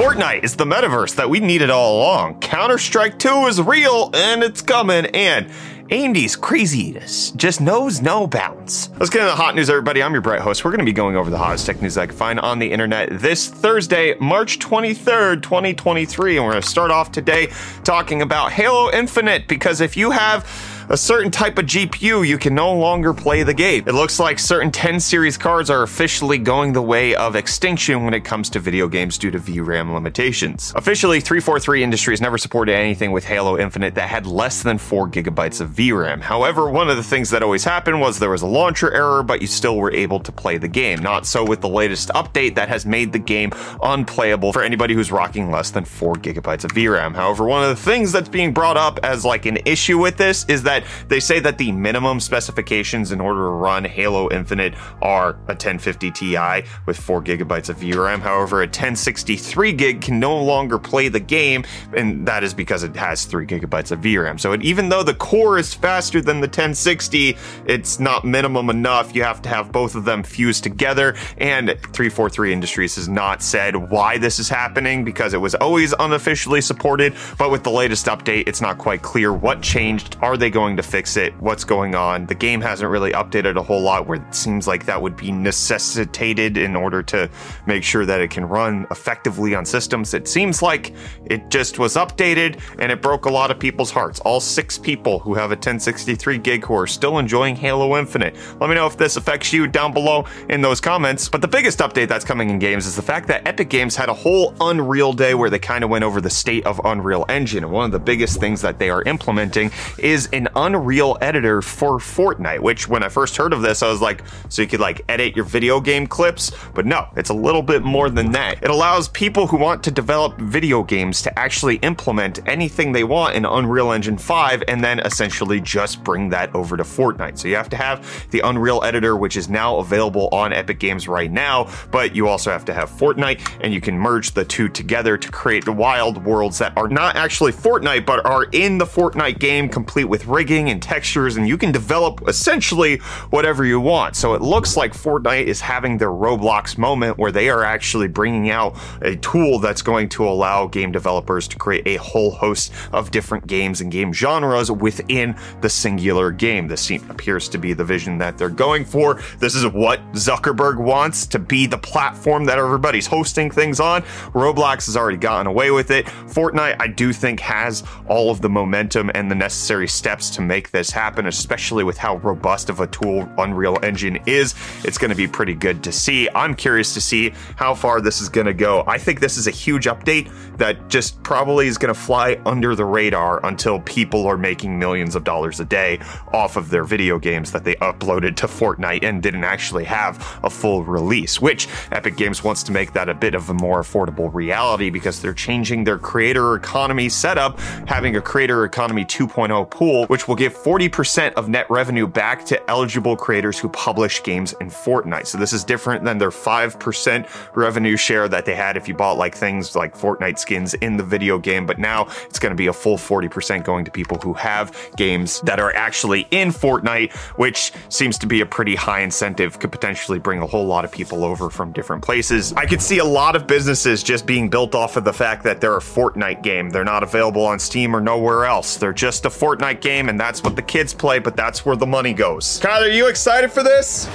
Fortnite is the metaverse that we needed all along. Counter Strike 2 is real and it's coming, and AMD's craziness just knows no bounds. Let's get into the hot news, everybody. I'm your bright host. We're going to be going over the hottest tech news I can find on the internet this Thursday, March 23rd, 2023. And we're going to start off today talking about Halo Infinite because if you have a certain type of GPU, you can no longer play the game. It looks like certain 10 series cards are officially going the way of extinction when it comes to video games due to VRAM limitations. Officially, 343 Industries never supported anything with Halo Infinite that had less than 4 gigabytes of VRAM. However, one of the things that always happened was there was a launcher error, but you still were able to play the game. Not so with the latest update that has made the game unplayable for anybody who's rocking less than 4 gigabytes of VRAM. However, one of the things that's being brought up as like an issue with this is that they say that the minimum specifications in order to run Halo Infinite are a 1050 Ti with 4 gigabytes of VRAM. However, a 1063 gig can no longer play the game, and that is because it has 3 gigabytes of VRAM. So it, even though the core is faster than the 1060, it's not minimum enough. You have to have both of them fused together, and 343 Industries has not said why this is happening because it was always unofficially supported, but with the latest update, it's not quite clear what changed. Are they going to fix it? What's going on? The game hasn't really updated a whole lot where it seems like that would be necessitated in order to make sure that it can run effectively on systems. It seems like it just was updated and it broke a lot of people's hearts. All six people who have a 1063 gig who are still enjoying Halo Infinite. Let me know if this affects you down below in those comments. But the biggest update that's coming in games is the fact that Epic Games had a whole Unreal Day where they kind of went over the state of Unreal Engine. And one of the biggest things that they are implementing is an Unreal editor for Fortnite, which when I first heard of this, I was like, so you could like edit your video game clips? But no, it's a little bit more than that. It allows people who want to develop video games to actually implement anything they want in Unreal Engine 5 and then essentially just bring that over to Fortnite. So you have to have the Unreal editor, which is now available on Epic Games right now, but you also have to have Fortnite and you can merge the two together to create wild worlds that are not actually Fortnite, but are in the Fortnite game, complete with rigging and textures, and you can develop essentially whatever you want. So it looks like Fortnite is having their Roblox moment where they are actually bringing out a tool that's going to allow game developers to create a whole host of different games and game genres within the singular game. This seems appears to be the vision that they're going for. This is what Zuckerberg wants to be the platform that everybody's hosting things on. Roblox has already gotten away with it. Fortnite, I do think, has all of the momentum and the necessary steps to make this happen, especially with how robust of a tool Unreal Engine is. It's going to be pretty good to see. I'm curious to see how far this is going to go. I think this is a huge update that just probably is going to fly under the radar until people are making millions of dollars a day off of their video games that they uploaded to Fortnite and didn't actually have a full release, which Epic Games wants to make that a bit of a more affordable reality because they're changing their creator economy setup, having a creator economy 2.0 pool, which will give 40% of net revenue back to eligible creators who publish games in Fortnite. So this is different than their 5% revenue share that they had if you bought like things like Fortnite skins in the video game, but now it's going to be a full 40% going to people who have games that are actually in Fortnite, which seems to be a pretty high incentive, could potentially bring a whole lot of people over from different places. I could see a lot of businesses just being built off of the fact that they're a Fortnite game. They're not available on Steam or nowhere else. They're just a Fortnite game, and that's what the kids play, but that's where the money goes. Kyle, are you excited for this?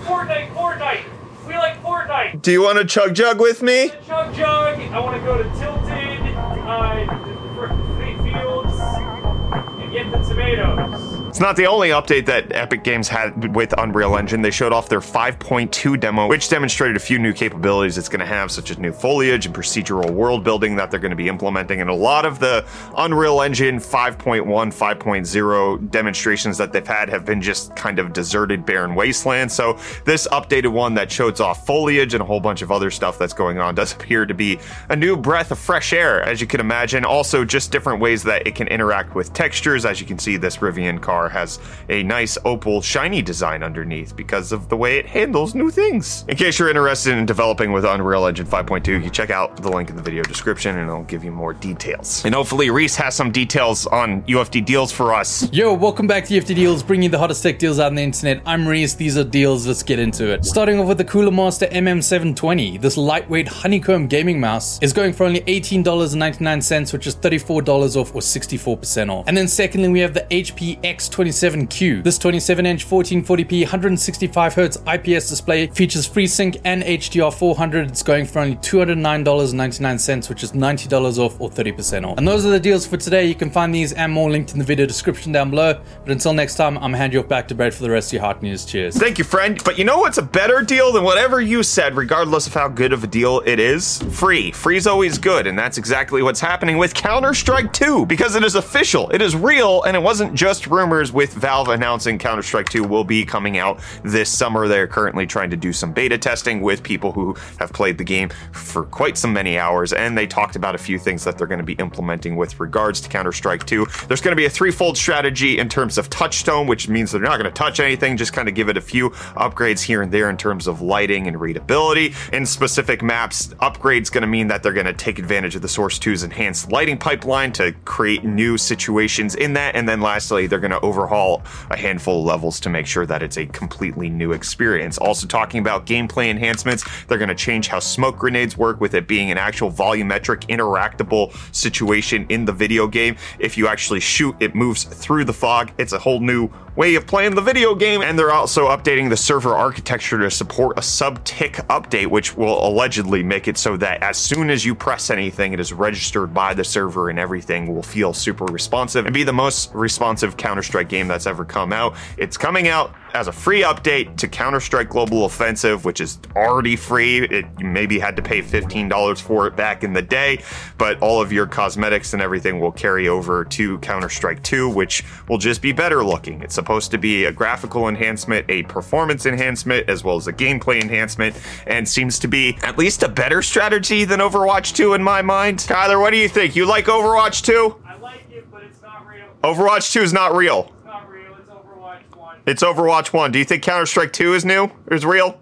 Fortnite, Fortnite. We like Fortnite. Do you want to chug jug with me? Chug Jug. I want to go to Tilted, uh, Fields, and get the tomatoes. It's not the only update that Epic Games had with Unreal Engine. They showed off their 5.2 demo, which demonstrated a few new capabilities it's going to have, such as new foliage and procedural world building that they're going to be implementing. And a lot of the Unreal Engine 5.1, 5.0 demonstrations that they've had have been just kind of deserted, barren wasteland. So this updated one that shows off foliage and a whole bunch of other stuff that's going on does appear to be a new breath of fresh air, as you can imagine. Also, just different ways that it can interact with textures. As you can see, this Rivian car has a nice opal shiny design underneath because of the way it handles new things. In case you're interested in developing with Unreal Engine 5.2, you check out the link in the video description and it'll give you more details. And hopefully Reece has some details on UFD deals for us. Yo, welcome back to UFD Deals, bringing the hottest tech deals out on the internet. I'm Reece. These are deals. Let's get into it. Starting off with the Cooler Master MM720. This lightweight honeycomb gaming mouse is going for only $18.99, which is $34 off or 64% off. And then secondly, we have the HP X27Q. This 27-inch 1440p 165Hz IPS display features FreeSync and HDR 400. It's going for only $209.99, which is $90 off or 30% off. And those are the deals for today. You can find these and more linked in the video description down below. But until next time, I'm hand you off back to Brad for the rest of your hot news. Cheers. Thank you, friend. But you know what's a better deal than whatever you said, regardless of how good of a deal it is? Free. Free's always good, and that's exactly what's happening with Counter Strike 2 because it is official, it is real, and it wasn't just rumors with Valve announcing Counter Strike 2 will be coming out this summer. They're currently trying to do some beta testing with people who have played the game for quite some many hours, and they talked about a few things that they're going to be implementing with regards to Counter Strike 2. There's going to be a threefold strategy in terms of touchstone, which means they're not going to touch anything, just kind of give it a few upgrades here and there in terms of lighting and readability. In specific maps, upgrades going to mean that they're going to take advantage of the Source 2's enhanced lighting pipeline to create new situations in that. And then lastly, they're going to overhaul a handful of levels to make sure that it's a completely new experience. Also, talking about gameplay enhancements, they're going to change how smoke grenades work with it being an actual volumetric, interactable situation in the video game. If you actually shoot, it moves through the fog. It's a whole new way of playing the video game. And they're also updating the server architecture to support a sub tick update, which will allegedly make it so that as soon as you press anything, it is registered by the server and everything will feel super responsive and be the most responsive Counter Strike game that's ever come out. It's coming out as a free update to Counter Strike Global Offensive, which is already free. It, maybe had to pay $15 for it back in the day, but all of your cosmetics and everything will carry over to Counter Strike 2, which will just be better looking. It's supposed to be a graphical enhancement, a performance enhancement, as well as a gameplay enhancement, and seems to be at least a better strategy than Overwatch 2 in my mind. Kyler, what do you think? You like Overwatch 2? I like it, but it's not real. Overwatch 2 is not real. It's not real. It's Overwatch 1. It's Overwatch 1. Do you think Counter Strike 2 is new? Is real?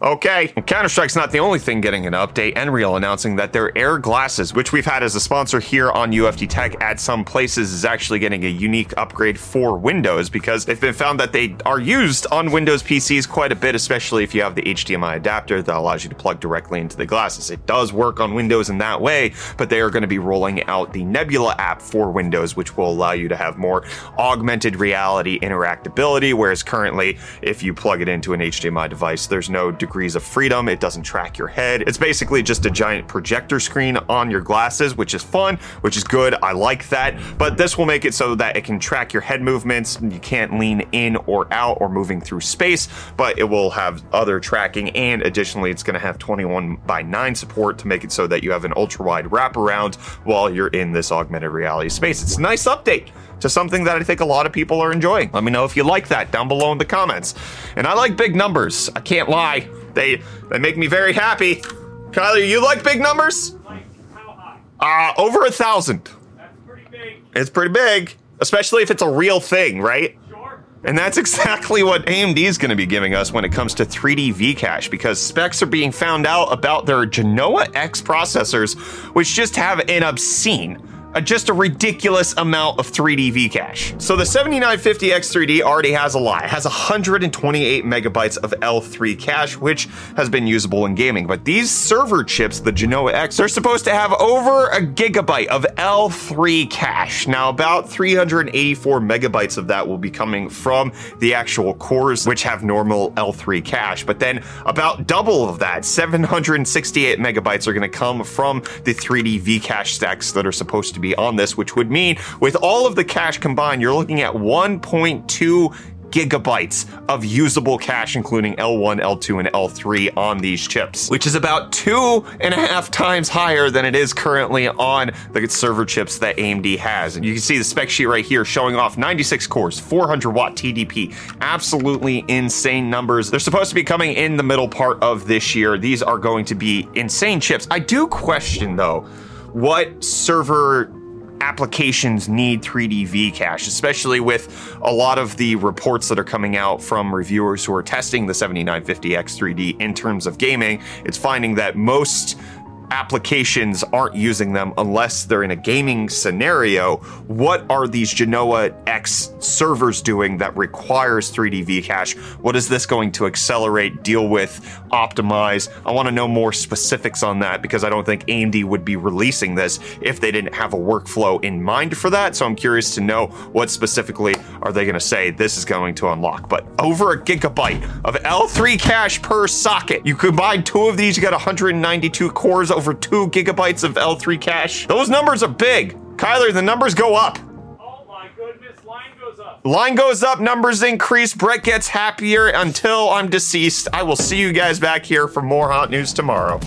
Okay. Counter Strike's not the only thing getting an update. Nreal announcing that their Air glasses, which we've had as a sponsor here on UFD Tech at some places, is actually getting a unique upgrade for Windows because they've been found that they are used on Windows PCs quite a bit, especially if you have the HDMI adapter that allows you to plug directly into the glasses. It does work on Windows in that way, but they are going to be rolling out the Nebula app for Windows, which will allow you to have more augmented reality interactability. Whereas currently, if you plug it into an HDMI device, there's no degrees of freedom. It doesn't track your head. It's basically just a giant projector screen on your glasses, which is fun, which is good. I like that. But this will make it so that it can track your head movements. You can't lean in or out or moving through space, but it will have other tracking. And additionally, it's going to have 21 by 9 support to make it so that you have an ultra wide wraparound while you're in this augmented reality space. It's a nice update to something that I think a lot of people are enjoying. Let me know if you like that down below in the comments. And I like big numbers. I can't lie. They they make me very happy. Kyler, you like big numbers? Like, how high? Uh, over a thousand. That's pretty big. It's pretty big, especially if it's a real thing, right? Sure. And that's exactly what AMD is going to be giving us when it comes to 3D V-Cache because specs are being found out about their Genoa X processors, which just have an obscene, uh, just a ridiculous amount of 3D V-Cache. So the 7950 X3D already has a lot. It has 128 megabytes of L3 cache, which has been usable in gaming. But these server chips, the Genoa X, they're supposed to have over a gigabyte of L3 cache. Now, about 384 megabytes of that will be coming from the actual cores, which have normal L3 cache. But then about double of that, 768 megabytes, are going to come from the 3D V-Cache stacks that are supposed to be on this, which would mean with all of the cache combined, you're looking at 1.2 gigabytes of usable cache, including L1, L2, and L3 on these chips, which is about two and a half times higher than it is currently on the server chips that AMD has. And you can see the spec sheet right here showing off 96 cores, 400 watt TDP. Absolutely insane numbers. They're supposed to be coming in the middle part of this year. These are going to be insane chips. I do question though what server applications need 3D V cache, especially with a lot of the reports that are coming out from reviewers who are testing the 7950X 3D in terms of gaming. It's finding that most applications aren't using them unless they're in a gaming scenario. What are these Genoa X servers doing that requires 3D V-cache? What is this going to accelerate, deal with, optimize? I want to know more specifics on that because I don't think AMD would be releasing this if they didn't have a workflow in mind for that. So I'm curious to know what specifically are they going to say this is going to unlock. But over a gigabyte of L3 cache per socket. You combine two of these, you got 192 cores over two gigabytes of L3 cache. Those numbers are big. Kyler, the numbers go up. Oh my goodness, line goes up. Line goes up, numbers increase. Brett gets happier until I'm deceased. I will see you guys back here for more hot news tomorrow.